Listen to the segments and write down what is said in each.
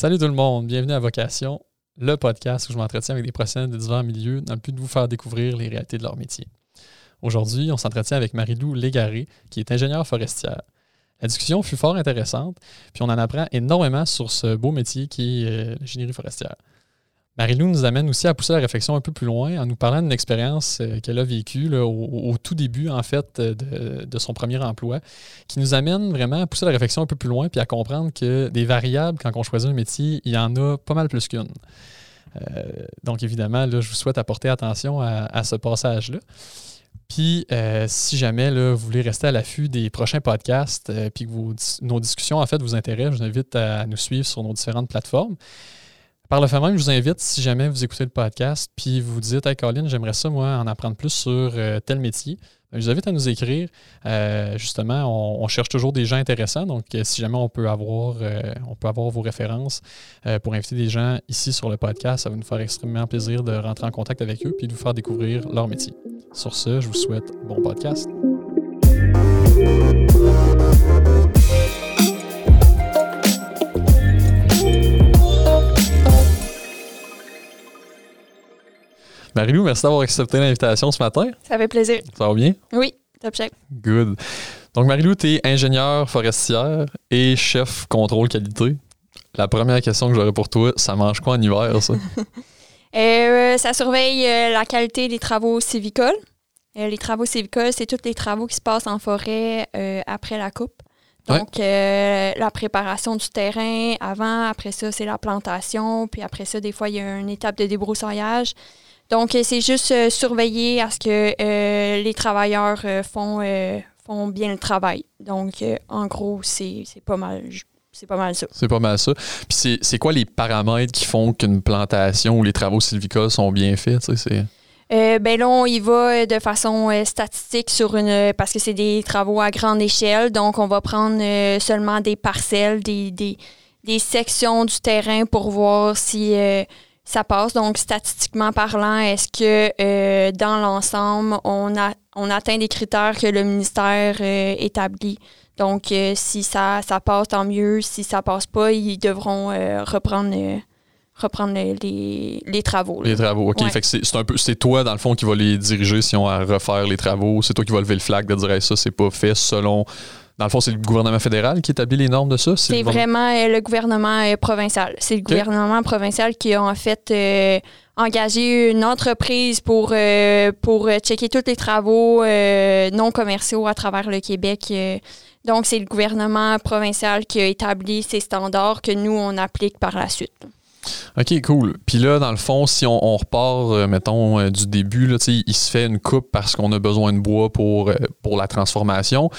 Salut tout le monde, bienvenue à Vocation, le podcast où je m'entretiens avec des professionnels de divers milieux dans le but de vous faire découvrir les réalités de leur métier. Aujourd'hui, on s'entretient avec Marie-Lou Légaré, qui est ingénieure forestière. La discussion fut fort intéressante, puis on en apprend énormément sur ce beau métier qui est euh, l'ingénierie forestière. Marie-Lou nous amène aussi à pousser la réflexion un peu plus loin en nous parlant d'une expérience euh, qu'elle a vécue au, tout début, en fait, de, de, son premier emploi, qui nous amène vraiment à pousser la réflexion un peu plus loin puis à comprendre que des variables, quand on choisit un métier, il y en a pas mal plus qu'une. Euh, donc, évidemment, je vous souhaite apporter attention à, ce passage-là. Puis, euh, si jamais vous voulez rester à l'affût des prochains podcasts, euh, puis que nos discussions, en fait, vous intéressent, je vous invite à nous suivre sur nos différentes plateformes. Par le fait même, je vous invite, si jamais vous écoutez le podcast, puis vous dites, Hey Colin, j'aimerais ça, moi, en apprendre plus sur euh, tel métier, je vous invite à nous écrire. Euh, justement, on, cherche toujours des gens intéressants. Donc, euh, si jamais on peut avoir, on peut avoir vos références pour inviter des gens ici sur le podcast, ça va nous faire extrêmement plaisir de rentrer en contact avec eux puis de vous faire découvrir leur métier. Sur ce, je vous souhaite bon podcast. Marie-Lou, merci d'avoir accepté l'invitation ce matin. Ça fait plaisir. Ça va bien? Oui, top chef. Good. Donc, Marie-Lou, tu es ingénieure forestière et chef contrôle qualité. La première question que j'aurais pour toi, ça mange quoi en hiver, ça? euh, ça surveille euh, la qualité des travaux civicoles. Euh, les travaux civicoles, c'est tous les travaux qui se passent en forêt euh, après la coupe. Donc, ouais. la préparation du terrain avant, après ça, c'est la plantation, puis après ça, des fois, il y a une étape de débroussaillage. Donc, c'est juste euh, surveiller à ce que euh, les travailleurs euh, font, font bien le travail. Donc, en gros, c'est pas mal. C'est pas mal ça. C'est pas mal ça. Puis c'est quoi les paramètres qui font qu'une plantation ou les travaux sylvicoles sont bien faits? Euh, ben là, on y va de façon euh, statistique sur une parce que c'est des travaux à grande échelle. Donc, on va prendre euh, seulement des parcelles, des, des, des, sections du terrain pour voir si ça passe. Donc, statistiquement parlant, est-ce que euh, dans l'ensemble, on, a, on atteint des critères que le ministère euh, établit? Donc, euh, si ça, ça passe, tant mieux. Si ça passe pas, ils devront reprendre, reprendre les, les, travaux. Là. Les travaux, OK. Ouais. Fait que c'est un peu c'est toi, dans le fond, qui va les diriger si on a à refaire les travaux. C'est toi qui va lever le flag de dire hey, ça, c'est pas fait selon dans le fond, c'est le gouvernement fédéral qui établit les normes de ça? C'est vraiment euh, le gouvernement euh, provincial. C'est le okay. gouvernement provincial qui a en fait euh, engagé une entreprise pour, pour checker tous les travaux non commerciaux à travers le Québec. donc, c'est le gouvernement provincial qui a établi ces standards que nous, on applique par la suite. OK, cool. Puis là, dans le fond, si on, on repart, euh, mettons, euh, du début, là, il se fait une coupe parce qu'on a besoin de bois pour, euh, pour la transformation.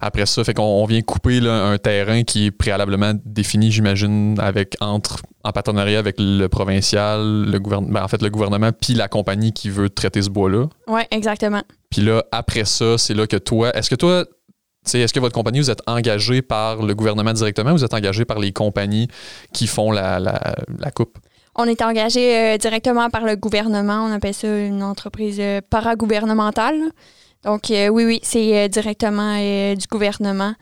Après ça, fait qu'on vient couper là, un terrain qui est préalablement défini, j'imagine, avec entre en partenariat avec le provincial, le gouvernement, ben, en fait le gouvernement, puis la compagnie qui veut traiter ce bois-là. Oui, exactement. Puis là, après ça, c'est là que toi, est-ce que toi, est-ce que votre compagnie, vous êtes engagé par le gouvernement directement ou vous êtes engagé par les compagnies qui font la, la, coupe? On est engagé euh, directement par le gouvernement. On appelle ça une entreprise euh, paragouvernementale. Donc, euh, oui, oui, c'est directement du gouvernement.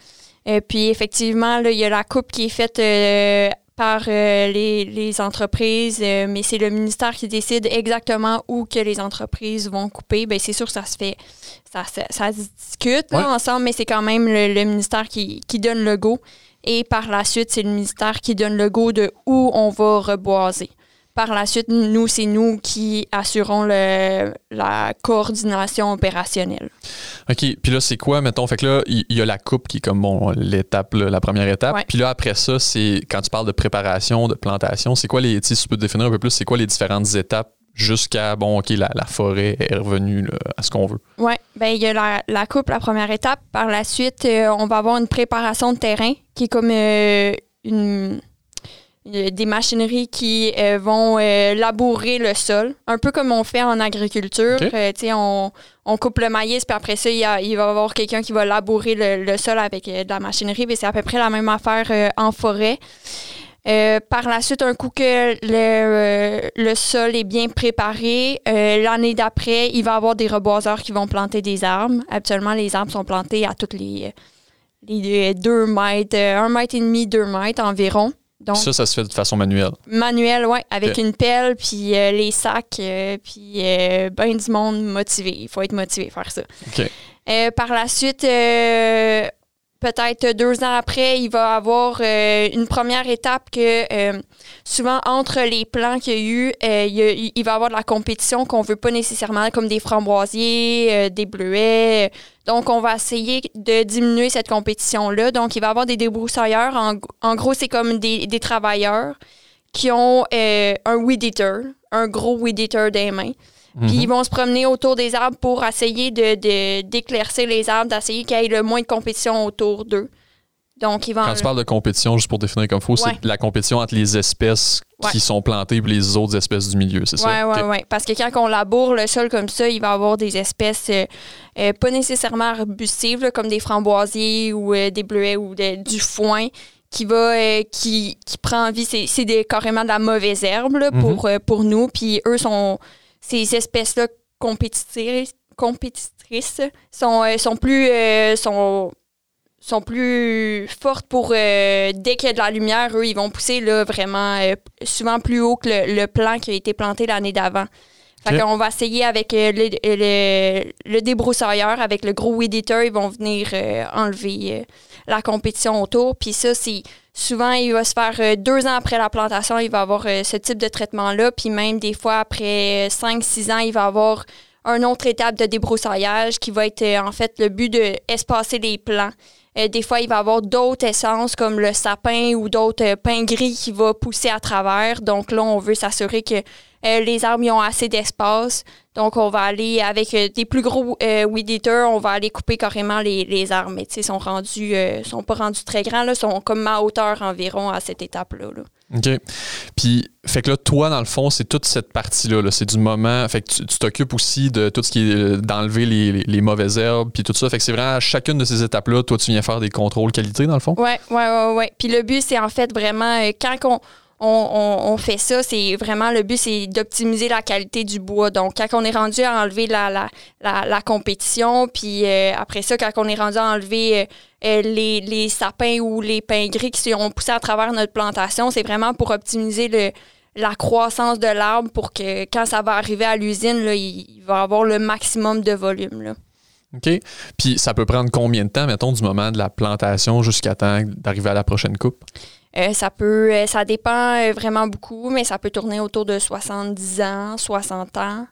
puis, effectivement, là, il y a la coupe qui est faite par euh, les, les, entreprises, euh, mais c'est le ministère qui décide exactement où que les entreprises vont couper. Bien, c'est sûr que ça se fait, ça, ça, ça se discute là, ensemble, mais c'est quand même le, le, ministère qui, qui donne le go. Et par la suite, c'est le ministère qui donne le go de où on va reboiser. Par la suite, nous, c'est nous qui assurons le, la coordination opérationnelle. OK. Puis là, c'est quoi, mettons? Fait que là, il y, y, a la coupe qui est comme bon, l'étape, la première étape. Puis là, après ça, c'est quand tu parles de préparation, de plantation, c'est quoi les. Si tu peux te définir un peu plus, c'est quoi les différentes étapes jusqu'à, bon, OK, la, la, forêt est revenue là, à ce qu'on veut? Oui. Bien, il y a la, la, coupe, la première étape. Par la suite, euh, on va avoir une préparation de terrain qui est comme euh, une des machineries qui euh, vont euh, labourer le sol, un peu comme on fait en agriculture. Okay. Euh, on, on, coupe le maïs, puis après ça, il, y a, il va y avoir quelqu'un qui va labourer le, le sol avec de la machinerie. C'est à peu près la même affaire en forêt. par la suite, un coup que le, le sol est bien préparé, l'année d'après, il va y avoir des reboiseurs qui vont planter des arbres. Habituellement, les arbres sont plantés à toutes les, les deux mètres, un mètre et demi, deux mètres environ. Donc, ça, ça se fait de façon manuelle. manuel, oui, avec une pelle, puis euh, les sacs, euh, puis euh, ben du monde motivé. Il faut être motivé à faire ça. Euh, par la suite, euh, peut-être deux ans après, il va avoir euh, une première étape que euh, souvent entre les plans qu'il y a eu, euh, il, va y avoir de la compétition qu'on veut pas nécessairement, comme des framboisiers, des bleuets. Donc, on va essayer de diminuer cette compétition-là. Donc, il va y avoir des débroussailleurs. En, gros, c'est comme des, des travailleurs qui ont un weed eater, un gros weed eater des mains. Puis Mhm. ils vont se promener autour des arbres pour essayer de, d'éclaircir les arbres, d'essayer qu'il y ait le moins de compétition autour d'eux. Donc, ils vont. Quand tu parles de compétition, juste pour définir comme Ouais. c'est la compétition entre les espèces Ouais. qui sont plantées et les autres espèces du milieu, c'est Ouais, ça? ouais, OK. ouais. Parce que quand on laboure le sol comme ça, il va y avoir des espèces euh, euh, pas nécessairement arbustives, là, comme des framboisiers ou euh, des bleuets ou de- du foin qui va euh, qui, qui prend vie. C'est, carrément de la mauvaise herbe là, pour, euh, pour nous. Puis eux sont ces espèces-là compétitrices, euh, euh, sont plus fortes pour euh, dès qu'il y a de la lumière, eux, ils vont pousser là, vraiment souvent plus haut que le, le plan qui a été planté l'année d'avant. Fait qu'on va essayer avec euh, le, le, le débroussailleur, avec le gros weed eater, ils vont venir euh, enlever euh, la compétition autour. Puis ça, c'est souvent, il va se faire euh, deux ans après la plantation, il va avoir euh, ce type de traitement-là. Puis même des fois, après 5-6 ans, il va avoir une autre étape de débroussaillage qui va être euh, en fait le but de espacer les plants. Euh, des fois, il va y avoir d'autres essences comme le sapin ou d'autres euh, pins gris qui va pousser à travers. Donc là, on veut s'assurer que euh, les arbres ils ont assez d'espace. Donc, on va aller avec euh, des plus gros euh, weed eaters, on va aller couper carrément les, les arbres. Mais tu sais, ils sont rendus, sont pas rendus très grands, là, sont comme ma hauteur environ à cette étape-là. là. OK. Puis, fait que là, toi, dans le fond, c'est toute cette partie-là. -là, c'est du moment. Fait que tu t'occupes aussi de tout ce qui est d'enlever les, les- les mauvaises herbes, puis tout ça. Fait que c'est vraiment à chacune de ces étapes-là, toi, tu viens faire des contrôles qualité, dans le fond? Ouais, ouais, ouais, ouais. Puis le but, c'est en fait vraiment, euh, quand on, on, fait ça, c'est vraiment le but, c'est d'optimiser la qualité du bois. Donc, quand on est rendu à enlever la, compétition, puis euh, après ça, quand on est rendu à enlever euh, euh, les, sapins ou les pins gris qui ont poussé à travers notre plantation, c'est vraiment pour optimiser la croissance de l'arbre pour que quand ça va arriver à l'usine, il, va avoir le maximum de volume. OK. Puis, ça peut prendre combien de temps, mettons, du moment de la plantation jusqu'à temps d'arriver à la prochaine coupe? Euh, ça peut, euh, ça dépend euh, vraiment beaucoup, mais ça peut tourner autour de 70 ans, 60 ans.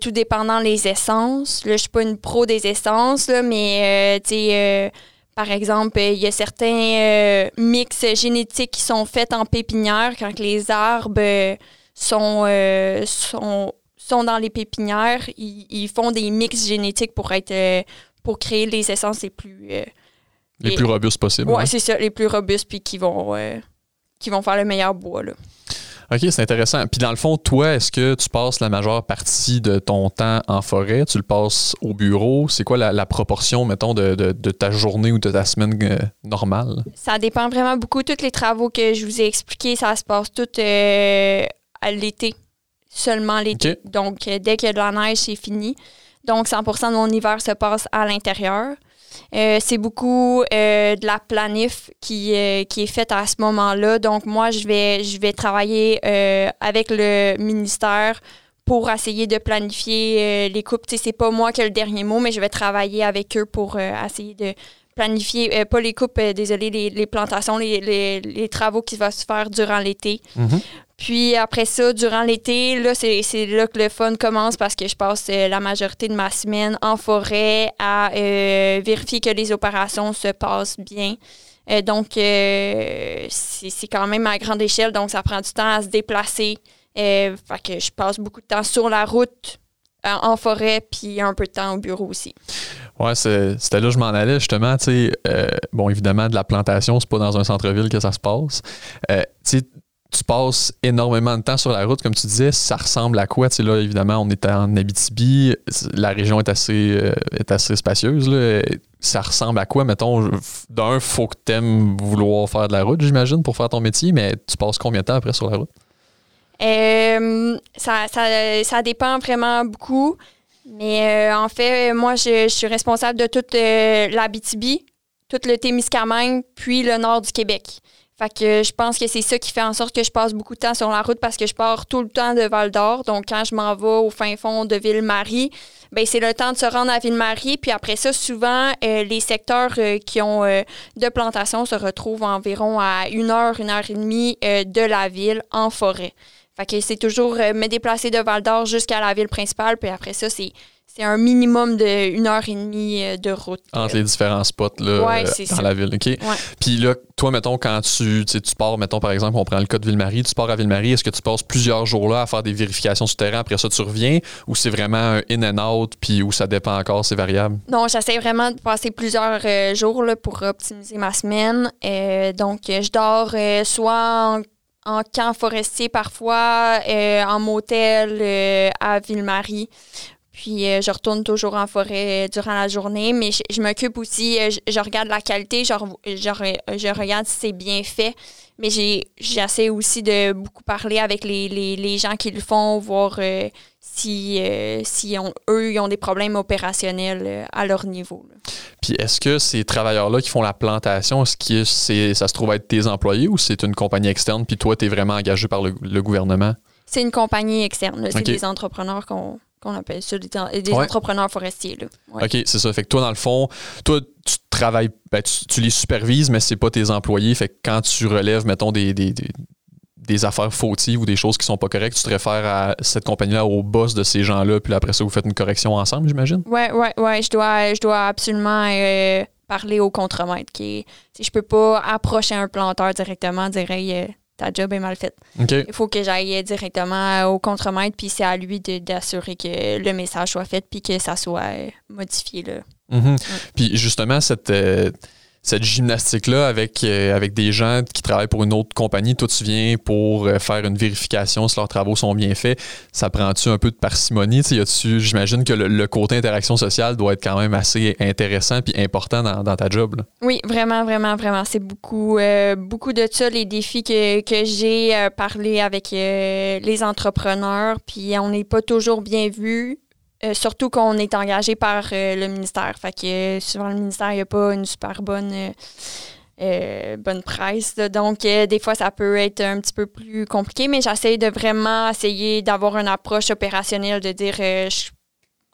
Tout dépendant les essences. Là, je suis pas une pro des essences, là, mais tu sais, par exemple, il y a certains mix génétiques qui sont faits en pépinière quand les arbres sont, sont, sont dans les pépinières. Ils, font des mix génétiques pour être pour créer les essences les plus Les Et- plus robustes possibles. Ouais, ouais. c'est ça, les plus robustes puis qui vont euh, qui vont faire le meilleur bois là. OK, c'est intéressant. Puis dans le fond, toi, est-ce que tu passes la majeure partie de ton temps en forêt? Tu le passes au bureau? C'est quoi la, la proportion, mettons, de, de- de ta journée ou de ta semaine euh, normale? Ça dépend vraiment beaucoup. Tous les travaux que je vous ai expliqués, ça se passe tout euh, à l'été, seulement l'été. Donc dès qu'il y a de la neige, c'est fini. Donc 100% de mon hiver se passe à l'intérieur. Euh, c'est beaucoup euh, de la planif qui, euh, qui est faite à ce moment-là. Donc, moi, je vais, je vais travailler avec le ministère pour essayer de planifier les coupes. Sais, c'est pas moi qui ai le dernier mot, mais je vais travailler avec eux pour essayer de planifier, euh, pas les coupes, euh, désolé, les, les plantations, les, les, les travaux qui vont se faire durant l'été. Puis après ça, durant l'été, là, c'est là que le fun commence parce que je passe euh, la majorité de ma semaine en forêt à vérifier que les opérations se passent bien. Donc, c'est quand même à grande échelle, donc ça prend du temps à se déplacer. Fait que je passe beaucoup de temps sur la route, en forêt, puis un peu de temps au bureau aussi. Ouais, c'était là que je m'en allais justement. Euh, bon, évidemment, de la plantation, c'est pas dans un centre-ville que ça se passe. Euh, tu passes énormément de temps sur la route, comme tu disais, ça ressemble à quoi? Là, évidemment, on est en Abitibi, la région est assez, euh, est assez spacieuse. Là. Ça ressemble à quoi, mettons? D'un, faut que tu aimes vouloir faire de la route, j'imagine, pour faire ton métier, mais tu passes combien de temps après sur la route? Ça, ça, ça dépend vraiment beaucoup. Mais euh, en fait, moi, je, suis responsable de toute euh, l'Abitibi, tout le Témiscamingue, puis le nord du Québec. Fait que je pense que c'est ça qui fait en sorte que je passe beaucoup de temps sur la route parce que je pars tout le temps de Val d'Or. Donc, quand je m'en vais au fin fond de Ville-Marie, ben c'est le temps de se rendre à Ville-Marie. Puis après ça, souvent, euh, les secteurs euh, qui ont de plantation se retrouvent environ à une heure, une heure et demie de la ville en forêt. Fait que c'est toujours me déplacer de Val d'Or jusqu'à la ville principale. Puis après ça, c'est c'est un minimum d'une heure et demie euh, de route. Entre les différents spots là, ouais, euh, dans la ville. OK? Puis là, toi, mettons, quand tu, tu pars, mettons, par exemple, on prend le cas de Ville-Marie, tu pars à Ville-Marie, est-ce que tu passes plusieurs jours là à faire des vérifications sur terrain, après ça, tu reviens, ou c'est vraiment un in and out, puis où ça dépend encore, c'est variable? Non, j'essaie vraiment de passer plusieurs euh, jours là, pour optimiser ma semaine. donc, je dors soit en camp forestier parfois, en motel à Ville-Marie. Puis euh, je retourne toujours en forêt durant la journée, mais je, m'occupe aussi, euh, je, regarde la qualité, je, je, regarde si c'est bien fait, mais j'essaie aussi de beaucoup parler avec les, gens qui le font, voir euh, si, si eux ils ont des problèmes opérationnels à leur niveau. Puis est-ce que ces travailleurs-là qui font la plantation, est-ce que c'est, ça se trouve être tes employés ou c'est une compagnie externe, puis toi, tu es vraiment engagé par le, gouvernement? C'est une compagnie externe, c'est des entrepreneurs qu'on qu'on appelle ça, des, entrepreneurs forestiers. OK, c'est ça. Fait que toi, dans le fond, toi, tu travailles, ben, tu, les supervises, mais c'est pas tes employés. Fait que quand tu relèves, mettons, des, des, affaires fautives ou des choses qui sont pas correctes, tu te réfères à cette compagnie-là, au boss de ces gens-là, puis après ça, vous faites une correction ensemble, j'imagine? Oui, oui, oui. Je dois, je dois absolument euh, parler au contremaître. Qui si je peux pas approcher un planteur directement, dire euh, ta job est mal faite. Il faut que j'aille directement au contremaître, puis c'est à lui d'assurer que le message soit fait, puis que ça soit euh, modifié. Là. Mm-hmm. Puis justement, cette, euh, cette gymnastique-là avec, euh, avec des gens qui travaillent pour une autre compagnie. Toi, tu viens pour euh, faire une vérification si leurs travaux sont bien faits. Ça prend-tu un peu de parcimonie? J'imagine que le, côté interaction sociale doit être quand même assez intéressant puis important dans, ta job. Oui, vraiment, vraiment, vraiment. C'est beaucoup, euh, beaucoup de ça, les défis que, que j'ai parlé avec les entrepreneurs. Puis on n'est pas toujours bien vu euh, surtout qu'on est engagé par euh, le ministère. Fait que euh, souvent, le ministère, il n'y a pas une super bonne, bonne presse. Donc, des fois, ça peut être un petit peu plus compliqué, mais j'essaie de vraiment essayer d'avoir une approche opérationnelle, de dire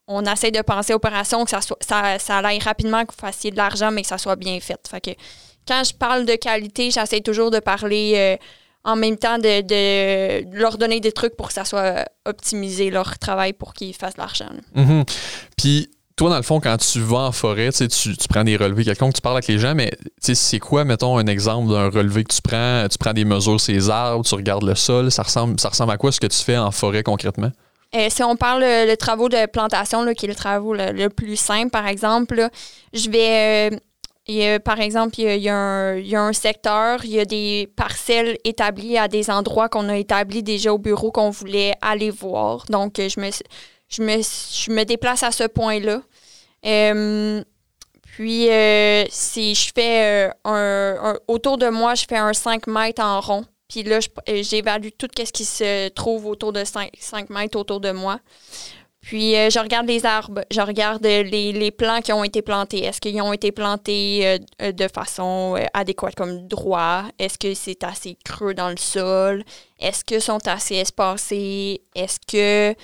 on essaie de penser opération, que ça, soit, ça, ça aille rapidement, que vous fassiez de l'argent, mais que ça soit bien fait. Fait que quand je parle de qualité, j'essaie toujours de parler en même temps de, leur donner des trucs pour que ça soit optimisé leur travail pour qu'ils fassent de l'argent. Mm-hmm. Puis toi, dans le fond, quand tu vas en forêt, tu, tu prends des relevés quelconques, tu parles avec les gens, mais c'est quoi, mettons, un exemple d'un relevé que tu prends? Tu prends des mesures sur les arbres, tu regardes le sol, ça ressemble, ça ressemble à quoi ce que tu fais en forêt concrètement? Euh, si on parle le, travaux de plantation, là, qui est le travail le, plus simple, par exemple, je vais euh, et, par exemple, il y, a, un, secteur, il y a des parcelles établies à des endroits qu'on a établis déjà au bureau qu'on voulait aller voir. Donc, je me, je me, je me déplace à ce point-là. Euh, puis, euh, si je fais euh, un, Autour de moi, je fais un 5 mètres en rond. Puis là, j'évalue tout ce qui se trouve autour de 5, 5 mètres autour de moi. Puis euh, je regarde les arbres, je regarde les, les plants qui ont été plantés. Est-ce qu'ils ont été plantés euh, euh, de façon adéquate, comme droit? Est-ce que c'est assez creux dans le sol? Est-ce qu'ils sont assez espacés? Est-ce que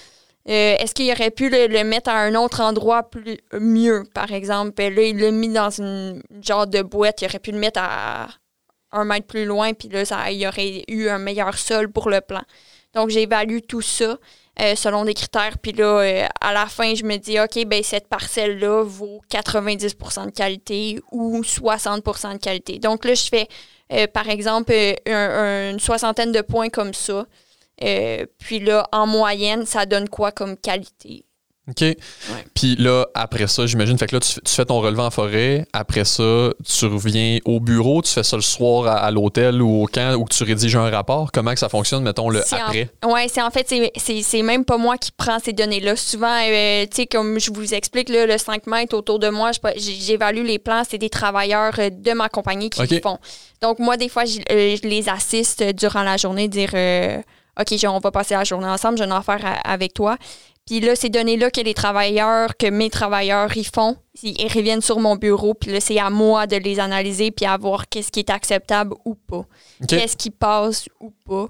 est-ce qu'il aurait pu le, mettre à un autre endroit plus mieux, par exemple? Là, il l'a mis dans une genre de boîte. Il aurait pu le mettre à un mètre plus loin, puis là, ça, il aurait eu un meilleur sol pour le plant. Donc, j'évalue tout ça. Euh, selon des critères. Puis là, euh, à la fin, je me dis, OK, ben cette parcelle-là vaut 90% de qualité ou 60% de qualité. Donc là, je fais, euh, par exemple, une soixantaine de points comme ça. puis là, en moyenne, ça donne quoi comme qualité? OK? Puis là, après ça, j'imagine, fait que là, tu, fais ton relevé en forêt. Après ça, tu reviens au bureau, tu fais ça le soir à, l'hôtel ou au camp où tu rédiges un rapport. Comment que ça fonctionne, mettons, le après? Oui, c'est en fait, c'est même pas moi qui prends ces données-là. Souvent, euh, tu sais, comme je vous explique, là, le 5 mètres autour de moi, j'évalue les plans, c'est des travailleurs euh, de ma compagnie qui le font. Donc, moi, des fois, euh, je, les assiste durant la journée, dire OK, on va passer la journée ensemble, je vais en faire avec toi. Puis là, ces données-là que les travailleurs, que mes travailleurs, ils font, ils reviennent sur mon bureau. Puis là, c'est à moi de les analyser puis à voir qu'est-ce qui est acceptable ou pas. Qu'est-ce qui passe ou pas.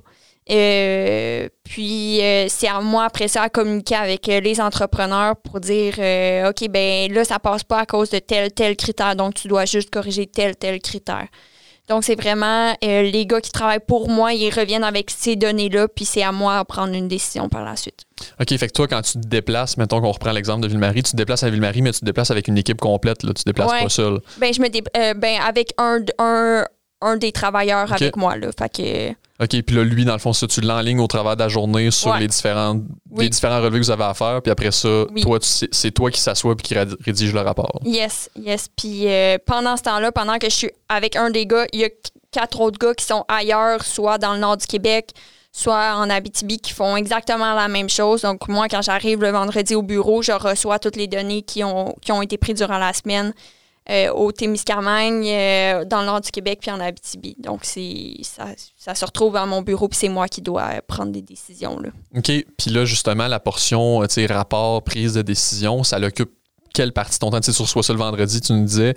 Euh, puis euh, c'est à moi après ça à communiquer avec euh, les entrepreneurs pour dire OK, ben là, ça passe pas à cause de tel, tel critère, donc tu dois juste corriger tel, tel critère. Donc, c'est vraiment les gars qui travaillent pour moi, ils reviennent avec ces données-là, puis c'est à moi de prendre une décision par la suite. OK, fait que toi, quand tu te déplaces, mettons qu'on reprend l'exemple de Ville-Marie, tu te déplaces à Ville-Marie, mais tu te déplaces avec une équipe complète, là, tu te déplaces pas seul. Ben, je me ben, avec un, un, un des travailleurs avec moi, là. Fait que. OK, puis là, lui, dans le fond, ça, tu l'enlignes au travers de la journée sur les, différents, les différents relevés que vous avez à faire. Puis après ça, toi, c'est toi qui s'assoit puis qui rédige le rapport. Yes, yes. Puis euh, pendant ce temps-là, pendant que je suis avec un des gars, il y a quatre autres gars qui sont ailleurs, soit dans le nord du Québec, soit en Abitibi, qui font exactement la même chose. Donc, moi, quand j'arrive le vendredi au bureau, je reçois toutes les données qui ont, qui ont été prises durant la semaine euh, au Témiscamingue, euh, dans le nord du Québec, puis en Abitibi. Donc, c'est ça, ça, se retrouve dans mon bureau, puis c'est moi qui dois prendre des décisions. Là. OK. Puis là, justement, la portion, tu sais, rapport, prise de décision, ça l'occupe quelle partie de ton temps? Tu sais, sur soit ça le vendredi, tu nous disais.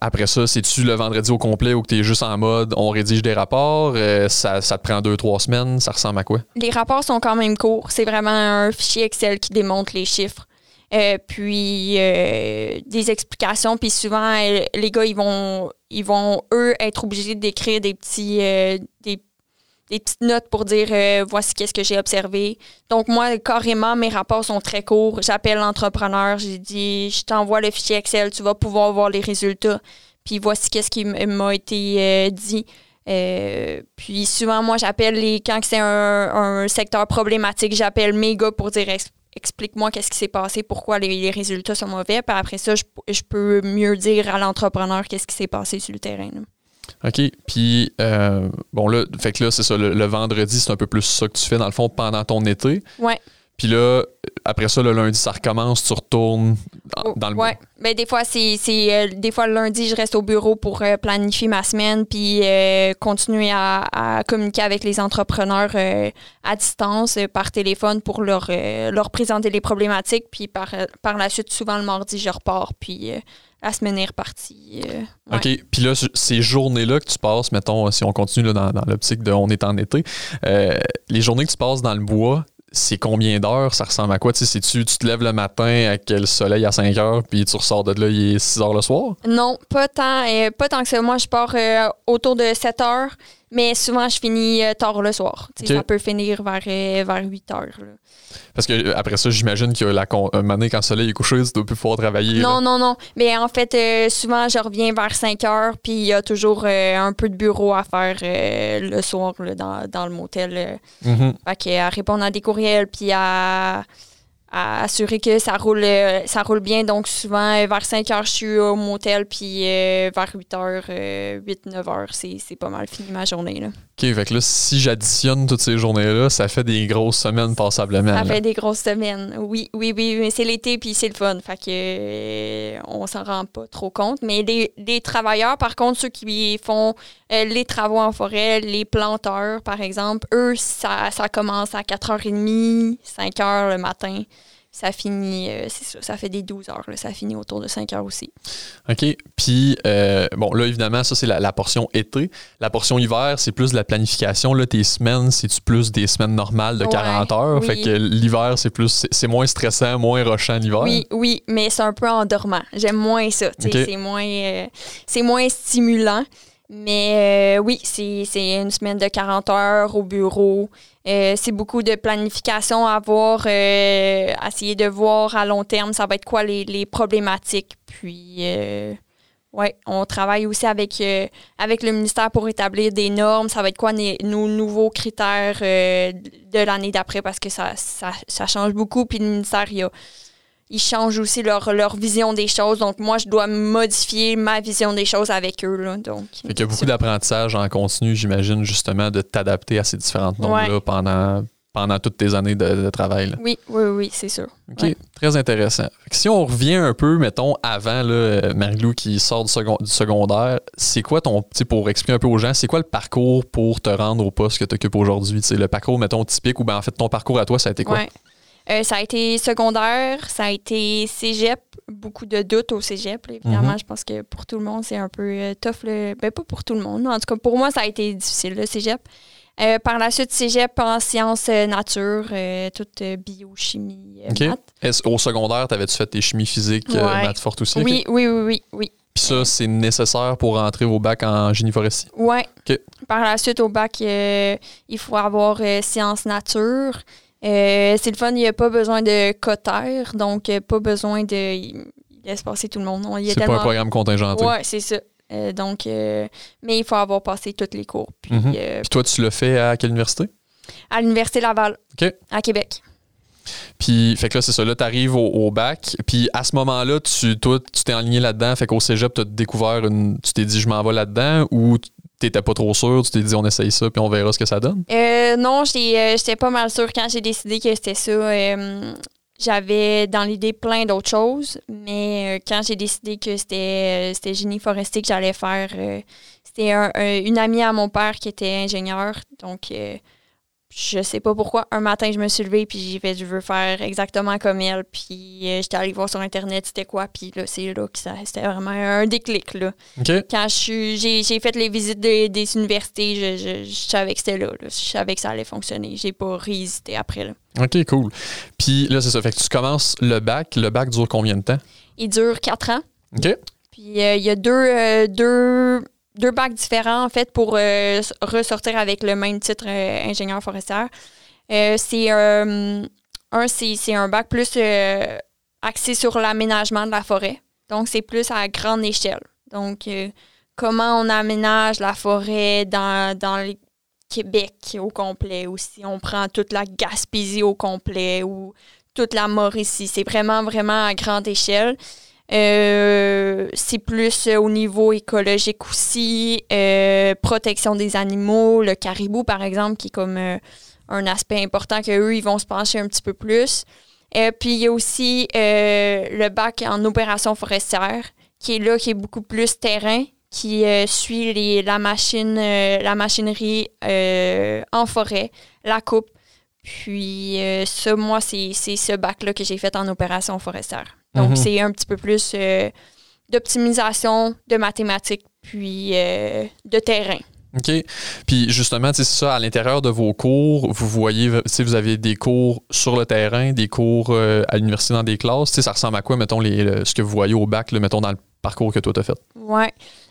Après ça, c'est-tu le vendredi au complet ou que tu es juste en mode on rédige des rapports? Euh, ça, ça, te prend deux, trois semaines? Ça ressemble à quoi? Les rapports sont quand même courts. C'est vraiment un fichier Excel qui démontre les chiffres. Euh, puis euh, des explications. Puis souvent, euh, les gars, ils vont, ils vont, eux, être obligés d'écrire des petits des, petites notes pour dire voici qu'est-ce que j'ai observé. Donc, moi, carrément, mes rapports sont très courts. J'appelle l'entrepreneur, j'ai dit je t'envoie le fichier Excel, tu vas pouvoir voir les résultats. Puis voici qu'est-ce qui m'a été dit. puis souvent, moi, j'appelle les. Quand c'est un, un, secteur problématique, j'appelle mes gars pour dire explique-moi qu'est-ce qui s'est passé, pourquoi les, résultats sont mauvais. Puis après ça, je, peux mieux dire à l'entrepreneur qu'est-ce qui s'est passé sur le terrain. OK. Puis, euh, bon, là, fait que là, c'est ça, le, vendredi, c'est un peu plus ça que tu fais, dans le fond, pendant ton été. Ouais. Puis là, après ça, le lundi, ça recommence, tu retournes dans, le Ouais. Ben, des fois, c'est, euh, des fois, le lundi, je reste au bureau pour euh, planifier ma semaine puis euh, continuer à, communiquer avec les entrepreneurs à distance, par téléphone pour leur, leur présenter les problématiques. Puis par, par la suite, souvent le mardi, je repars. Puis la semaine est repartie. OK. Puis là, ces journées-là que tu passes, mettons, si on continue dans, dans l'optique de on est en été, les journées que tu passes dans le bois, c'est combien d'heures? Ça ressemble à quoi? Tu sais, tu, tu te lèves le matin avec le soleil à 5 heures, puis tu ressors de là, il est 6 heures le soir? Non, pas tant, euh, pas tant que ça. Moi, je pars euh, autour de 7 heures, mais souvent, je finis euh, tard le soir. Ça peut finir vers, vers 8 heures. Parce que euh, après ça, j'imagine que la un année, quand le soleil est couché, tu dois plus pouvoir travailler. Non, non, non. Mais en fait, euh, souvent, je reviens vers 5 heures, puis il y a toujours euh, un peu de bureau à faire le soir dans, le motel. Mm à répondre à des courriels, puis à à assurer que ça roule, euh, ça roule bien. Donc, souvent, euh, vers 5 heures, je suis au motel, puis euh, vers 8 heures, 8-9 heures, c'est pas mal fini ma journée. Là. OK, fait que là, si j'additionne toutes ces journées-là, ça fait des grosses semaines passablement. Ça fait des grosses semaines, oui, oui, oui, mais c'est l'été, puis c'est le fun. Fait que on s'en rend pas trop compte. Mais les, les, travailleurs, par contre, ceux qui font les travaux en forêt, les planteurs, par exemple, eux, ça, ça commence à 4h30, 5h le matin ça finit, euh, c'est ça, ça fait des 12 heures. ça finit autour de 5 heures aussi. OK. Puis, euh, bon, là, évidemment, ça, c'est la, portion été. La portion hiver, c'est plus de la planification. Là, tes semaines, c'est-tu plus des semaines normales de 40 heures? Fait que l'hiver, c'est plus, c'est moins stressant, moins rushant l'hiver? Oui, oui, mais c'est un peu endormant. J'aime moins ça. C'est moins, euh, c'est moins stimulant. Mais oui, c'est une semaine de 40 heures au bureau. Euh, c'est beaucoup de planification à voir, euh, essayer de voir à long terme, ça va être quoi les, problématiques. Puis, euh, ouais, on travaille aussi avec, avec le ministère pour établir des normes. Ça va être quoi nos nouveaux critères de l'année d'après parce que ça, ça, change beaucoup. Puis le ministère, il y a ils changent aussi leur, leur vision des choses. Donc, moi, je dois modifier ma vision des choses avec eux. Là. Donc, il y a beaucoup d'apprentissage en continu, j'imagine, justement, de t'adapter à ces différentes normes-là pendant, pendant toutes tes années de, travail. Oui, oui, oui, c'est sûr. OK, très intéressant. si on revient un peu, mettons, avant, là, Marie-Lou qui sort du, du secondaire, c'est quoi ton, pour expliquer un peu aux gens, c'est quoi le parcours pour te rendre au poste que tu occupes aujourd'hui? Le parcours, mettons, typique ou ben, en fait, ton parcours à toi, ça a été quoi? Euh, ça a été secondaire, ça a été cégep, beaucoup de doutes au cégep. là. Évidemment, Mhm. je pense que pour tout le monde, c'est un peu euh, tough. là. Ben, pas pour tout le monde. En tout cas, pour moi, ça a été difficile, le cégep. Euh, par la suite, cégep en sciences euh, nature, euh, toute biochimie, OK. maths. Est-ce- au secondaire, t'avais-tu fait tes chimies physiques, Ouais. maths fortes aussi? Oui, oui, oui, oui, oui. Puis ça, c'est nécessaire pour rentrer au bac en génie forestier? OK. Par la suite, au bac, il faut avoir sciences nature. Euh, c'est le fun, il n'y a pas besoin de cotère, donc euh, pas besoin de. Il laisse passer tout le monde. C'est pas un programme contingenté. Ouais, c'est ça. Euh, donc, euh, mais il faut avoir passé tous les cours. Puis, Mhm. Puis toi, tu l'as fait à quelle université? à l'Université Laval, à Québec. Puis, fait que là, c'est ça. Là, t'arrives au, au bac. Puis, à ce moment-là, tu, toi, tu t'es enligné là-dedans. Fait qu'au cégep, t'as découvert une. Tu t'es dit, je m'en vais là-dedans ou t'étais pas trop sûr. Tu t'es dit, on essaye ça, puis on verra ce que ça donne? Euh, non, j'étais euh, pas mal sûre quand j'ai décidé que c'était ça. Euh, J'avais dans l'idée plein d'autres choses, mais euh, quand j'ai décidé que c'était génie forestier que j'allais faire, c'était un- un- une amie à mon père qui était ingénieur. Donc, je sais pas pourquoi. Un matin, je me suis levée puis j'ai fait je veux faire exactement comme elle. Puis euh, j'étais allée voir sur Internet c'était quoi. Puis là, c'est là que ça c'était vraiment un déclic. Là OK? quand j'ai, j'ai fait les visites des- des universités, je, je, je savais que c'était là, là. Je savais que ça allait fonctionner. J'ai pas réhésité après. Là. OK, cool. Puis là, c'est ça. Fait que tu commences le bac. Le bac dure combien de temps? Il dure quatre ans. OK? Puis euh, il y a deux, euh, deux, deux bacs différents en fait pour euh, ressortir avec le même titre euh, ingénieur forestier. Euh, c'est un, c'est, un bac plus axé sur l'aménagement de la forêt. Donc c'est plus à grande échelle. Donc comment on aménage la forêt dans, dans le Québec au complet ou si on prend toute la Gaspésie au complet ou toute la Mauricie. C'est vraiment, vraiment à grande échelle. Euh, c'est plus euh, au niveau écologique aussi, euh, protection des animaux, le caribou par exemple, qui est comme un aspect important qu'eux, ils vont se pencher un petit peu plus. Puis il y a aussi le bac en opération forestière, qui est là, qui est beaucoup plus terrain, qui suit les, la, machine, la machinerie en forêt, la coupe. Puis ça, moi, c'est c'est ce bac-là que j'ai fait en opération forestière. Donc, Mhm. c'est un petit peu plus euh, d'optimisation, de mathématiques, puis euh, de terrain. OK. Puis justement, c'est ça, à l'intérieur de vos cours, vous voyez, sais, vous avez des cours sur le terrain, des cours euh, à l'université dans des classes. Ça ressemble à quoi, mettons, les, le- ce que vous voyez au bac, là, mettons, dans le parcours que toi t'as fait?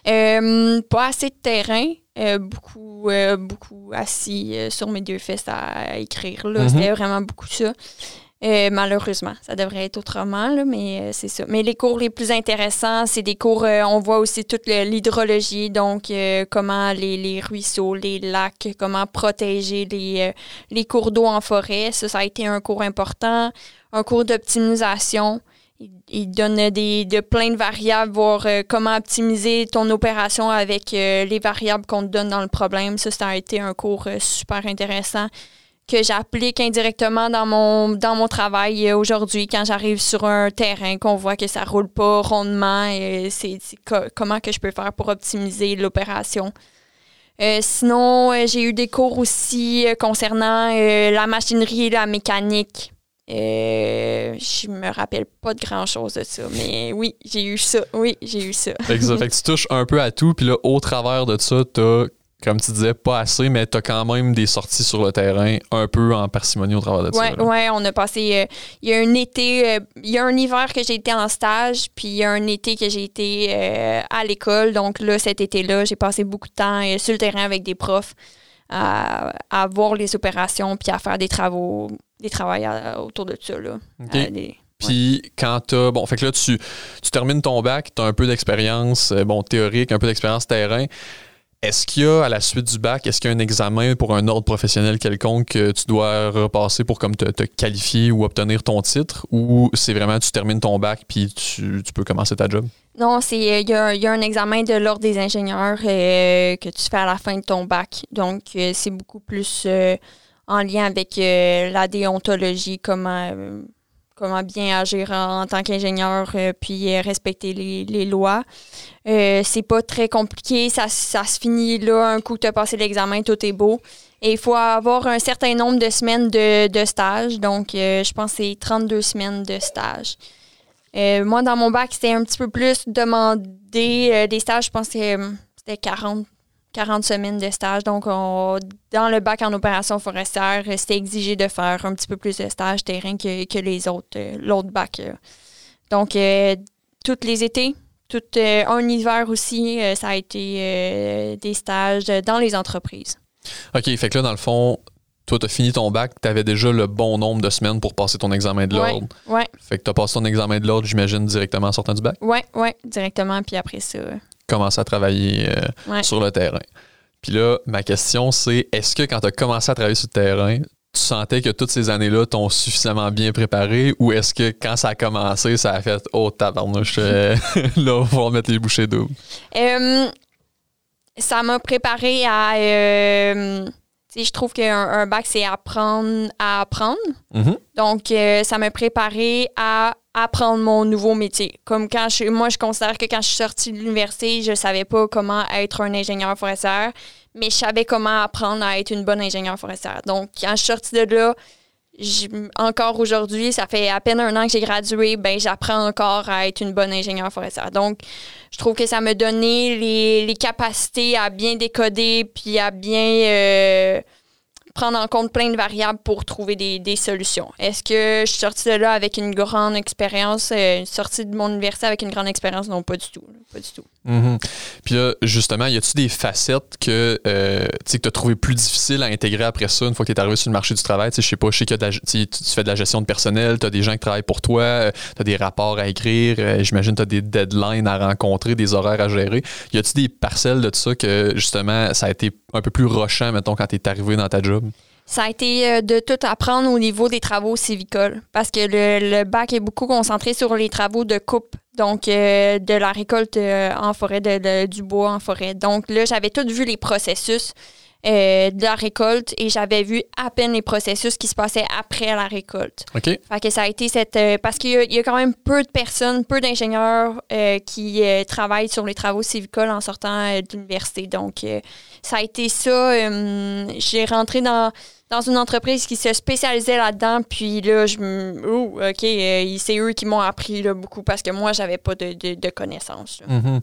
Euh, pas assez de terrain. euh, beaucoup, beaucoup assis sur mes deux fesses à écrire. Là. Mhm. C'était vraiment beaucoup ça. Euh, malheureusement, ça devrait être autrement, là, mais euh, c'est ça. Mais les cours les plus intéressants, c'est des cours, euh, on voit aussi toute l'hydrologie, donc comment les, les ruisseaux, les lacs, comment protéger les, les cours d'eau en forêt. Ça, ça a été un cours important. Un cours d'optimisation. Il, il donne des, de plein de variables, voir comment optimiser ton opération avec les variables qu'on te donne dans le problème. Ça, ça a été un cours super intéressant que j'applique indirectement dans mon, dans mon travail euh, aujourd'hui quand j'arrive sur un terrain, qu'on voit que ça roule pas rondement. et c'est c'est co- comment que je peux faire pour optimiser l'opération. Euh, sinon, euh, j'ai eu des cours aussi concernant la machinerie et la mécanique. Je me rappelle pas de grand chose de ça, mais oui, j'ai eu ça. Oui, j'ai eu ça. Fait que, ça- fait que tu touches un peu à tout, puis là, au travers de ça, t'as, comme tu disais, pas assez, mais t'as quand même des sorties sur le terrain un peu en parcimonie au travers de ça. Ouais, là. ouais, on a passé. euh, Il y a un été, euh, il y a un hiver que j'ai été en stage, puis il y a un été que j'ai été euh, à l'école. Donc là, cet été-là, j'ai passé beaucoup de temps sur le terrain avec des profs à, à voir les opérations, puis à faire des travaux, des travaux à- autour de ça. Là. Des- Puis quand t'as. Bon, fait que là, tu, tu termines ton bac, t'as un peu d'expérience, bon, théorique, un peu d'expérience terrain. Est-ce qu'il y a, à la suite du bac, est-ce qu'il y a un examen pour un ordre professionnel quelconque que tu dois repasser pour comme te, qualifier ou obtenir ton titre? Ou c'est vraiment tu termines ton bac puis tu, peux commencer ta job? Non, c'est euh, il y, a, un examen de l'ordre des ingénieurs euh, que tu fais à la fin de ton bac. Donc, euh, c'est beaucoup plus en lien avec la déontologie, comment, comment bien agir en, tant qu'ingénieur, euh, puis euh, respecter les, lois. Euh, c'est pas très compliqué, ça, ça se finit là, un coup tu as passé l'examen, tout est beau. Et il faut avoir un certain nombre de semaines de, de stage, donc je pense que c'est 32 semaines de stage. moi, dans mon bac, c'était un petit peu plus demandé. des stages, je pense que c'était 40 40 semaines de stage. Donc, on, dans le bac en opération forestière, c'était exigé de faire un petit peu plus de stage terrain que, les autres, euh, l'autre bac. Donc, euh, tous les étés, tout euh, un hiver aussi, ça a été des stages dans les entreprises. OK, fait que là, dans le fond, toi, tu as fini ton bac, tu avais déjà le bon nombre de semaines pour passer ton examen de l'ordre. Oui. Fait que tu as passé ton examen de l'ordre, j'imagine, directement en sortant du bac? Oui, oui, directement. Puis après ça, commencer à travailler euh, sur le terrain. Puis là, ma question, c'est est-ce que quand tu as commencé à travailler sur le terrain, tu sentais que toutes ces années-là t'ont suffisamment bien préparé ou est-ce que quand ça a commencé, ça a fait Oh tabarnouche, là, on va mettre les bouchées doubles? Euh, ça m'a préparé à. Euh, je trouve qu'un bac, c'est apprendre à apprendre. Mm-hmm. Donc, ça m'a préparé à apprendre mon nouveau métier. Comme quand je, moi, je considère que quand je suis sortie de l'université, je savais pas comment être un ingénieur forestier, mais je savais comment apprendre à être une bonne ingénieure forestière. Donc, quand je suis sortie de là, encore aujourd'hui, ça fait à peine un an que j'ai gradué, ben j'apprends encore à être une bonne ingénieure forestière. Donc, je trouve que ça me donnait les, les capacités à bien décoder puis à bien euh, prendre en compte plein de variables pour trouver des, des solutions. Est-ce que je suis sortie de là avec une grande expérience, euh, sortie de mon université avec une grande expérience? Non, pas du tout. Pas du tout. Mm-hmm. Puis là, justement, y a-tu des facettes que euh, tu as trouvé plus difficile à intégrer après ça, une fois que tu es arrivé sur le marché du travail? Je sais pas, je sais que tu fais de la gestion de personnel, tu as des gens qui travaillent pour toi, euh, tu as des rapports à écrire, j'imagine tu as des deadlines à rencontrer, des horaires à gérer. Y a-tu des parcelles de ça que, justement, ça a été un peu plus rochant, mettons, quand tu arrivé dans ta job? Ça a été euh, de tout apprendre au niveau des travaux civicoles parce que le, bac est beaucoup concentré sur les travaux de coupe, donc euh, de la récolte euh, en forêt, de, du bois en forêt. Donc là, j'avais tout vu les processus de la récolte et j'avais vu à peine les processus qui se passaient après la récolte. OK. Fait que ça a été cette. parce qu'il y, a quand même peu de personnes, peu d'ingénieurs qui travaillent sur les travaux civicoles en sortant de l'université. Donc, ça a été ça. J'ai rentré dans dans une entreprise qui se spécialisait là-dedans. Puis là, je. Oh, OK, euh, c'est eux qui m'ont appris là, beaucoup parce que moi, j'avais pas de, de, connaissances. Mm-hmm.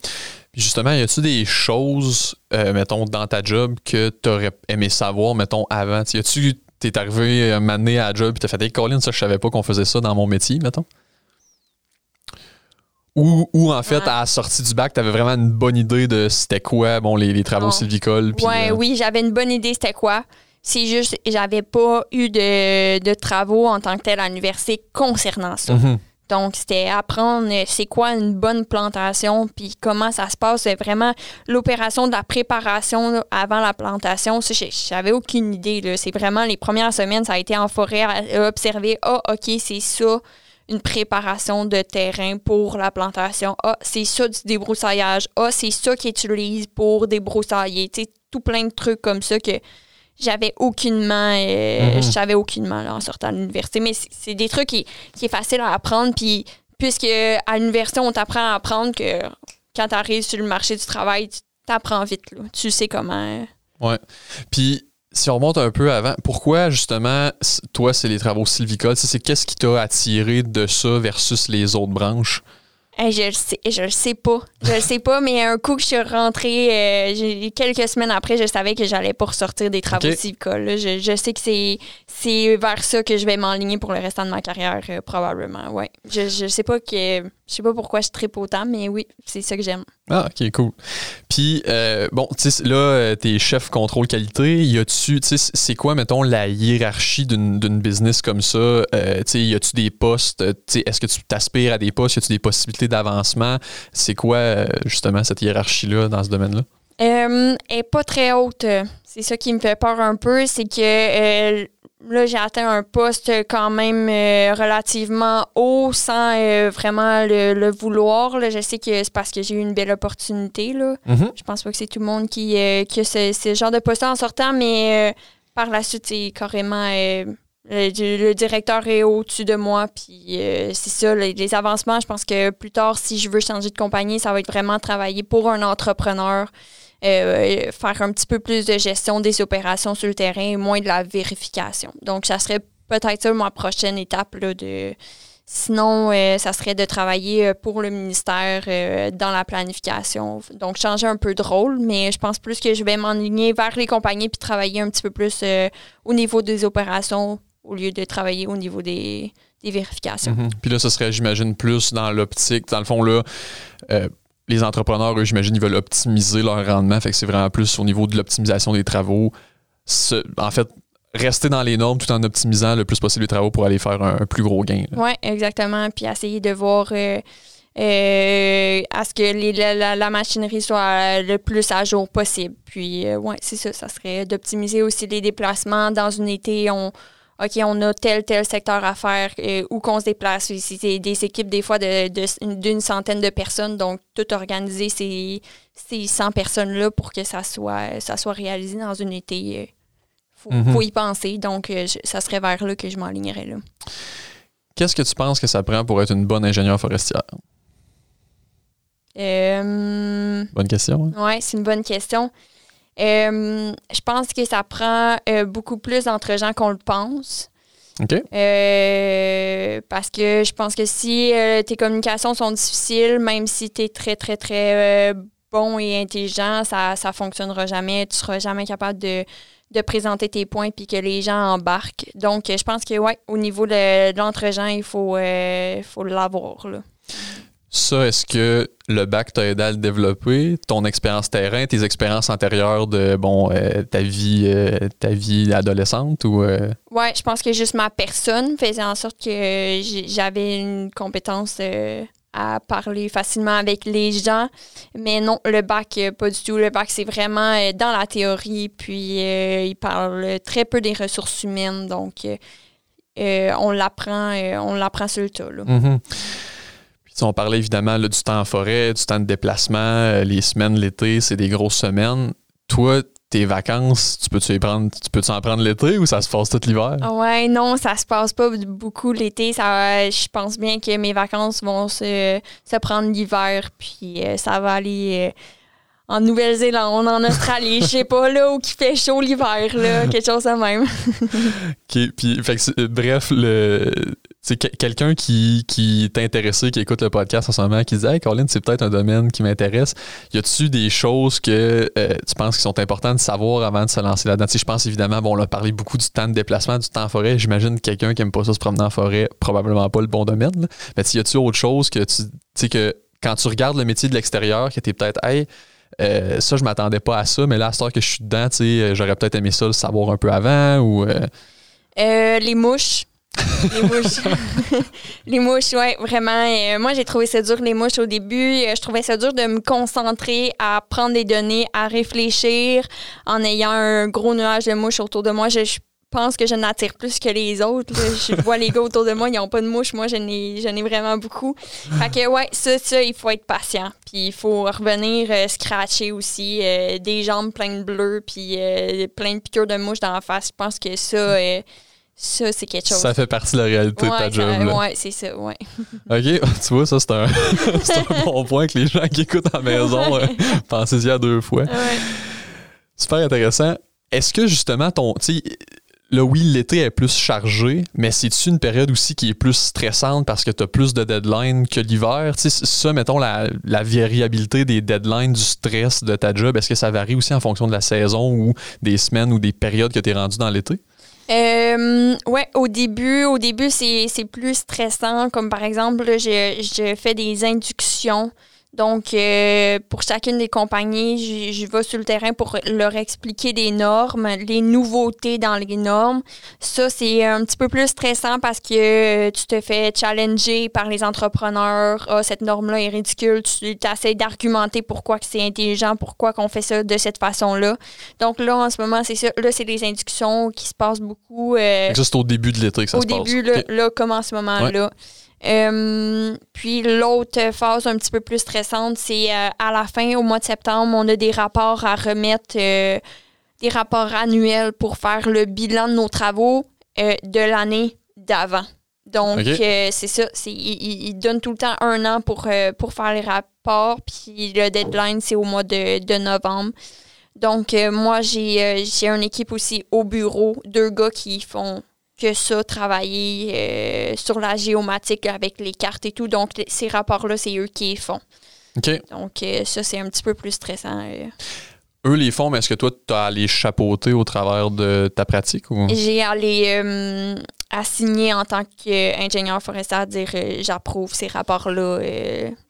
Justement, y a-tu des choses, euh, mettons, dans ta job que tu aurais aimé savoir, mettons, avant? Y a-tu. T'es arrivé moment à la job et t'as fait, hey, Colin, ça, je savais pas qu'on faisait ça dans mon métier, mettons? Ou, ou, en fait, à la sortie du bac, tu avais vraiment une bonne idée de c'était quoi bon, les, les travaux sylvicoles. Ouais, euh, oui, j'avais une bonne idée c'était quoi. C'est juste, j'avais pas eu de, de, travaux en tant que tel à l'université concernant ça. Mhm. Donc, c'était apprendre c'est quoi une bonne plantation, puis comment ça se passe. C'est vraiment l'opération de la préparation avant la plantation. J'avais aucune idée. C'est vraiment les premières semaines, ça a été en forêt à observer. Ah, OK, c'est ça, une préparation de terrain pour la plantation. Ah, c'est ça du débroussaillage. Ah, c'est ça qu'ils utilisent pour débroussailler. Tu sais, tout plein de trucs comme ça que j'avais aucunement, euh, mhm. je savais aucunement en sortant de l'université. Mais c'est des trucs qui, qui est facile à apprendre. Puis, puisque à l'université, on t'apprend à apprendre que quand tu arrives sur le marché du travail, tu t'apprends vite. Là. Tu sais comment. Euh. Ouais. Puis, si on remonte un peu avant, pourquoi justement, toi, c'est les travaux sylvicoles? C'est qu'est-ce qui t'a attiré de ça versus les autres branches? je le sais, je le sais pas. Je le sais pas, mais un coup que je suis rentrée, euh, quelques semaines après, je savais que j'allais pas ressortir des travaux civicoles. Je, je, sais que c'est, c'est vers ça que je vais m'enligner pour le restant de ma carrière, euh, probablement. Ouais. Je, je sais pas que je sais pas pourquoi je tripe autant, mais oui, c'est ça que j'aime. Ah, ok, cool. Puis, euh, bon, tu sais, là, euh, t'es chef contrôle qualité. Y a-tu, tu sais, c'est quoi, mettons, la hiérarchie d'une business comme ça? Euh, tu sais, y a-tu des postes? Tu sais, est-ce que tu t'aspires à des postes? Y a-tu des possibilités d'avancement? C'est quoi, justement, cette hiérarchie-là dans ce domaine-là? elle est pas très haute. C'est ça qui me fait peur un peu, c'est que là, j'ai atteint un poste quand même euh, relativement haut sans euh, vraiment le, vouloir. Là. Je sais que c'est parce que j'ai eu une belle opportunité. Là. Mm-hmm. Je pense pas que c'est tout le monde qui, euh, a ce, genre de poste en sortant, mais par la suite, c'est carrément Le, directeur est au-dessus de moi, puis c'est ça, les, avancements. Je pense que plus tard, si je veux changer de compagnie, ça va être vraiment travailler pour un entrepreneur, euh, faire un petit peu plus de gestion des opérations sur le terrain et moins de la vérification. Donc, ça serait peut-être ça ma prochaine étape là, Sinon, euh, ça serait de travailler euh, pour le ministère euh, dans la planification. Donc, changer un peu de rôle, mais je pense plus que je vais m'enligner vers les compagnies puis travailler un petit peu plus au niveau des opérations au lieu de travailler au niveau des, vérifications. Mhm. Puis là, ce serait, j'imagine, plus dans l'optique. Dans le fond, là, les entrepreneurs, eux, j'imagine, ils veulent optimiser leur rendement. Fait que c'est vraiment plus au niveau de l'optimisation des travaux. en fait, rester dans les normes tout en optimisant le plus possible les travaux pour aller faire un, plus gros gain. Oui, exactement. Puis essayer de voir euh, euh, à ce que la, machinerie soit le plus à jour possible. Puis, euh, oui, c'est ça. Ça serait d'optimiser aussi les déplacements. Dans une été, on, OK, on a tel, tel secteur à faire, où qu'on se déplace. C'est des équipes, des fois, d'une de, centaine de personnes. Donc, tout organiser ces, ces 100 personnes-là pour que ça soit, ça soit réalisé dans une été faut, mhm. faut y penser. Donc, euh, ça serait vers là que je m'alignerais là. Qu'est-ce que tu penses que ça prend pour être une bonne ingénieure forestière? Euh, bonne question. Hein? Oui, c'est une bonne question. Euh, je pense que ça prend beaucoup plus entre gens qu'on le pense. OK. parce que je pense que si tes communications sont difficiles, même si tu es très, très, très bon et intelligent, ça ne fonctionnera jamais. Tu ne seras jamais capable de, de présenter tes points puis que les gens embarquent. Donc, je pense que, ouais, au niveau de, l'entre-gens, il faut, euh, faut l'avoir. Ça, est-ce que le bac t'a aidé à le développer? Ton expérience terrain, tes expériences antérieures de bon euh, ta vie euh, ta vie adolescente ou Ouais, je pense que juste ma personne faisait en sorte que j'avais une compétence à parler facilement avec les gens. Mais non, le bac, euh, pas du tout. Le bac, c'est vraiment euh, dans la théorie, puis euh, il parle très peu des ressources humaines. Donc, on l'apprend on l'apprend sur le tas. Là. Mm-hmm. On parlait évidemment du temps en forêt, du temps de déplacement, les semaines, l'été, c'est des grosses semaines. Toi, tes vacances, tu peux-tu prendre, tu peux en prendre l'été ou ça se passe tout l'hiver? Ouais, non, ça se passe pas beaucoup l'été. Ça, je pense bien que mes vacances vont se, prendre l'hiver, puis euh, ça va aller euh, en Nouvelle-Zélande, en Australie, je sais pas, là, où qui fait chaud l'hiver, là, quelque chose de même. OK, puis, fait bref, le c'est quelqu'un qui, qui intéressé, qui écoute le podcast en ce moment, qui dit Hey, Colin, c'est peut-être un domaine qui m'intéresse. Y a-tu des choses que euh, tu penses qui sont importantes de savoir avant de se lancer là-dedans? je pense évidemment, bon, on a parlé beaucoup du temps de déplacement, du temps en forêt. J'imagine que quelqu'un qui aime pas ça se promener en forêt, probablement pas le bon domaine. Là. Mais y a-tu autre chose que tu sais que quand tu regardes le métier de l'extérieur, que tu es peut-être Hey, euh, ça, je m'attendais pas à ça, mais là, à ce que je suis dedans, j'aurais peut-être aimé ça le savoir un peu avant ou. Euh, les mouches. Les mouches. les mouches, ouais, vraiment. Euh, moi, j'ai trouvé ça dur, les mouches, au début. Euh, je trouvais ça dur de me concentrer à prendre des données, à réfléchir en ayant un gros nuage de mouches autour de moi. Je, pense que je n'attire plus que les autres. Je vois les gars autour de moi, ils n'ont pas de mouches. Moi, j'en ai, ai vraiment beaucoup. Fait que, ouais, ça, ça, il faut être patient. Puis il faut revenir euh, scratcher aussi. des jambes pleines de bleu, puis plein de piqûres de mouches dans la face. Je pense que ça ça, c'est quelque chose. Ça fait partie de la réalité de ta job. Oui, c'est ça, ouais. OK, tu vois, ça, c'est un, un, bon point que les gens qui écoutent à la maison euh, pensez-y à deux fois. Super intéressant. Est-ce que justement, ton. Là, oui, l'été est plus chargé, mais c'est-tu une période aussi qui est plus stressante parce que tu as plus de deadlines que l'hiver? Ça, mettons, la, la, variabilité des deadlines, du stress de ta job, est-ce que ça varie aussi en fonction de la saison ou des semaines ou des périodes que tu es rendu dans l'été? Euh, ouais, au début, au début, c'est plus stressant. Comme par exemple, je, je fais des inductions donc, euh, pour chacune des compagnies, je, vais sur le terrain pour leur expliquer des normes, les nouveautés dans les normes. Ça, c'est un petit peu plus stressant parce que tu te fais challenger par les entrepreneurs. Ah, cette norme-là est ridicule. Tu essaies d'argumenter pourquoi c'est intelligent, pourquoi qu'on fait ça de cette façon-là. Donc là, en ce moment, c'est ça. Là, c'est des inductions qui se passent beaucoup. Euh, Juste au début de l'été que ça se passe. Au début, là, comme en ce moment-là. Euh, puis l'autre phase un petit peu plus stressante, c'est euh, à la fin, au mois de septembre, on a des rapports à remettre, euh, des rapports annuels pour faire le bilan de nos travaux. de l'année d'avant. Donc, c'est ça. Ils il donnent tout le temps un an pour, pour faire les rapports. Puis le deadline, c'est au mois de, novembre. Donc, moi, j'ai une équipe aussi au bureau, deux gars qui font que ça, travailler sur la géomatique avec les cartes et tout. Donc, ces rapports-là, c'est eux qui les font. Donc, euh, ça, c'est un petit peu plus stressant. Euh. Eux les font, mais est-ce que toi, tu as à les chapeauter au travers de ta pratique? Ou? J'ai à les euh, assigner en tant qu'ingénieur forestier dire j'approuve ces rapports-là.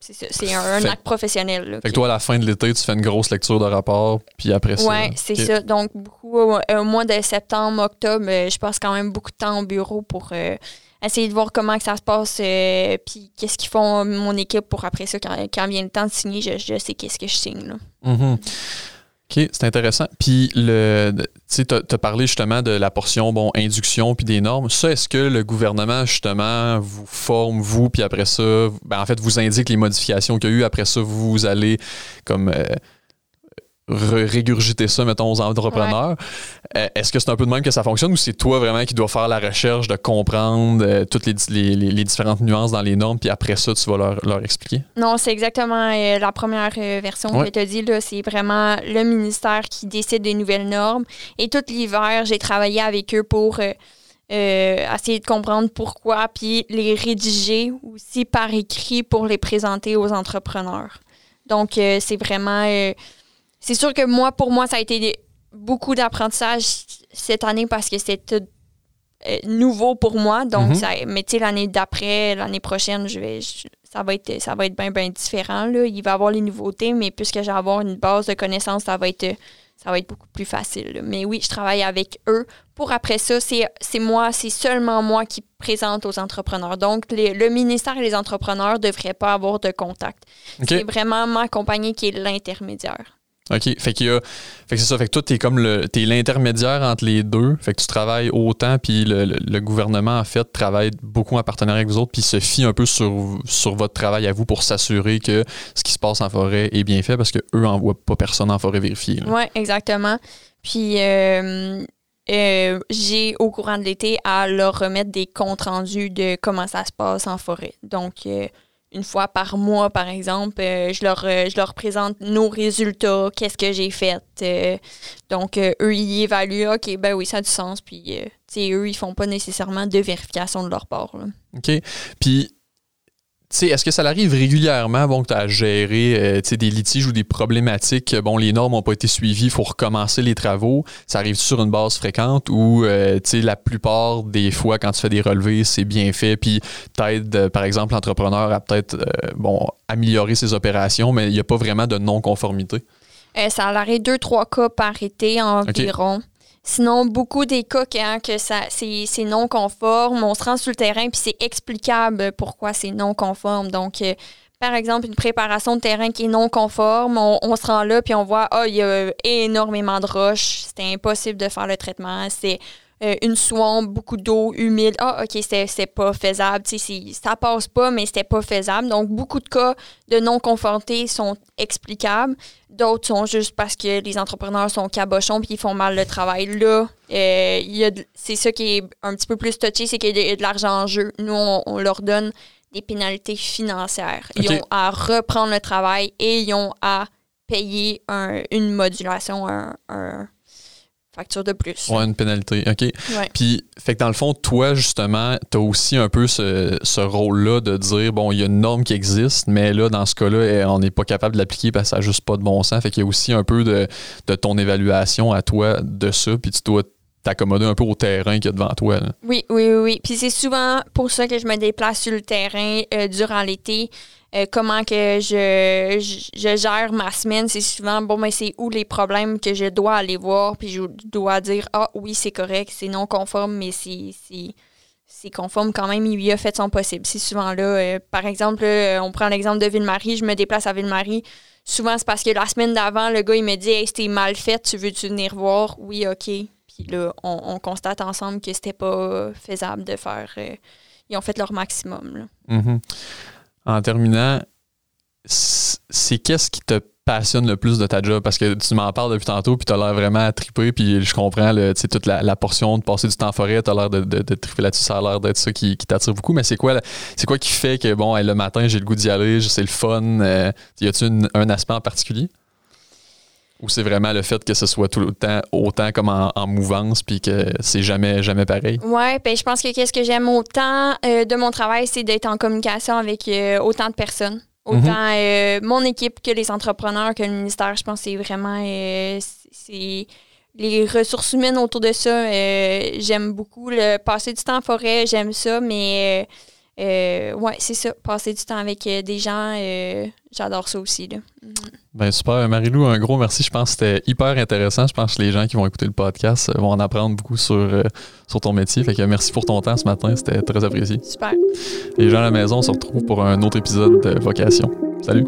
c'est un, acte professionnel. fait que toi, à la fin de l'été, tu fais une grosse lecture de rapport, puis après ça. Oui, c'est ça. Donc, beaucoup, au mois de septembre, octobre, je passe quand même beaucoup de temps au bureau pour essayer de voir comment que ça se passe, euh, puis qu'est-ce qu'ils font mon équipe pour après ça, quand, quand vient le temps de signer, je, sais qu'est-ce que je signe. Mm-hmm. OK, c'est intéressant. Puis, le, tu as, parlé justement de la portion bon, induction puis des normes. Ça, est-ce que le gouvernement, justement, vous forme, vous, puis après ça, ben, en fait, vous indique les modifications qu'il y a eu. Après ça, vous allez comme euh, régurgiter ça, mettons, aux entrepreneurs. Euh, est-ce que c'est un peu de même que ça fonctionne ou c'est toi vraiment qui dois faire la recherche de comprendre euh, toutes les, les, différentes nuances dans les normes, puis après ça, tu vas leur, leur expliquer? Non, c'est exactement euh, la première version que tu as dit. C'est vraiment le ministère qui décide des nouvelles normes. Et tout l'hiver, j'ai travaillé avec eux pour essayer de comprendre pourquoi, puis les rédiger aussi par écrit pour les présenter aux entrepreneurs. Donc, c'est vraiment c'est sûr que moi, pour moi, ça a été beaucoup d'apprentissage cette année parce que c'était euh, nouveau pour moi. Donc, mhm. ça, mais tu sais, l'année d'après, l'année prochaine, je vais, ça va être, ça va être bien, bien différent. Là. Il va y avoir les nouveautés, mais puisque j'ai avoir une base de connaissances, ça va être, ça va être beaucoup plus facile. Mais oui, je travaille avec eux. Pour après ça, c'est moi, c'est seulement moi qui présente aux entrepreneurs. Donc, le ministère et les entrepreneurs ne devraient pas avoir de contact. C'est vraiment ma compagnie qui est l'intermédiaire. OK. Fait qu'il y a. Fait que c'est ça. Fait que toi, t'es comme le. T'es l'intermédiaire entre les deux. Fait que tu travailles autant, puis le, gouvernement, en fait, travaille beaucoup en partenariat avec vous autres, puis se fie un peu sur, sur votre travail à vous pour s'assurer que ce qui se passe en forêt est bien fait parce qu'eux n'envoient pas personne en forêt vérifier. Oui, exactement. Puis euh, euh, j'ai au courant de l'été à leur remettre des comptes rendus de comment ça se passe en forêt. Donc, euh, une fois par mois, par exemple, euh, je, leur, euh, je leur présente nos résultats, qu'est-ce que j'ai fait. Euh. donc, eux, ils évaluent, OK, ben oui, ça a du sens. Puis, eux, ils font pas nécessairement de vérification de leur part. OK. Puis, est-ce que ça arrive régulièrement bon, que tu as géré euh, des litiges ou des problématiques? Bon, les normes n'ont pas été suivies, il faut recommencer les travaux. Ça arrive sur une base fréquente ou euh, la plupart des fois, quand tu fais des relevés, c'est bien fait, puis t'aides, euh, par exemple, l'entrepreneur à peut-être bon, améliorer ses opérations, mais il n'y a pas vraiment de non-conformité? ça arrive deux, trois cas par été environ. Sinon, beaucoup des cas hein, que ça, c'est, non conforme, on se rend sur le terrain puis c'est explicable pourquoi c'est non conforme. Donc, euh, par exemple, une préparation de terrain qui est non conforme, on, se rend là puis on voit, ah, il y a énormément de roches, c'était impossible de faire le traitement, c'est euh, une swamp, beaucoup d'eau humide. Ah, OK, c'est pas faisable. Ça passe pas, mais c'était pas faisable. Donc, beaucoup de cas de non-conformité sont explicables. D'autres sont juste parce que les entrepreneurs sont cabochons puis ils font mal le travail. Là, euh, c'est ça qui est un petit peu plus touché, c'est qu'il y a de, l'argent en jeu. Nous, on, leur donne des pénalités financières. Ils ont à reprendre le travail et ils ont à payer une modulation, un facture de plus. Ouais, une pénalité. OK. Puis, fait que dans le fond, toi, justement, tu as aussi un peu ce, rôle-là de dire, bon, il y a une norme qui existe, mais là, dans ce cas-là, eh, on n'est pas capable de l'appliquer parce que ça n'a juste pas de bon sens. Fait qu'il y a aussi un peu de, ton évaluation à toi de ça, puis tu dois t'accommoder un peu au terrain qu'il y a devant toi. Oui, oui, oui. Puis c'est souvent pour ça que je me déplace sur le terrain euh, durant l'été. Euh, comment que je, gère ma semaine, c'est souvent, bon, mais c'est où les problèmes que je dois aller voir, puis je dois dire, ah oui, c'est correct, c'est non conforme, mais c'est conforme quand même, il a fait son possible. C'est souvent là. Euh, par exemple, on prend l'exemple de Ville-Marie, je me déplace à Ville-Marie. Souvent, c'est parce que la semaine d'avant, le gars, il me dit, hey, c'était mal fait, tu veux-tu venir voir? Oui, OK. Là, on, constate ensemble que c'était pas faisable de faire. Euh, ils ont fait leur maximum. Mm-hmm en terminant, c'est qu'est-ce qui te passionne le plus de ta job? Parce que tu m'en parles depuis tantôt, puis tu as l'air vraiment triper, puis je comprends le, toute la, portion de passer du temps en forêt, tu as l'air de, triper là-dessus, ça a l'air d'être ça qui, t'attire beaucoup. Mais c'est quoi, quoi qui fait que, bon, le matin, j'ai le goût d'y aller, c'est le fun? Euh, y a-tu un aspect en particulier? Ou c'est vraiment le fait que ce soit tout le temps autant comme en, mouvance puis que c'est jamais jamais pareil? Oui, ben je pense que qu'est-ce que j'aime autant euh, de mon travail, c'est d'être en communication avec euh, autant de personnes. Autant mhm. euh, mon équipe que les entrepreneurs, que le ministère. Je pense que c'est vraiment c'est les ressources humaines autour de ça. j'aime beaucoup le passer du temps en forêt, j'aime ça, mais euh, ouais, c'est ça. Passer du temps avec euh, des gens, euh, j'adore ça aussi. Là. Mhm. Ben super. Marilou, un gros merci. Je pense que c'était hyper intéressant. Je pense que les gens qui vont écouter le podcast vont en apprendre beaucoup sur, sur ton métier. Fait que merci pour ton temps ce matin. C'était très apprécié. Super. Les gens à la maison, on se retrouve pour un autre épisode de Vocation. Salut.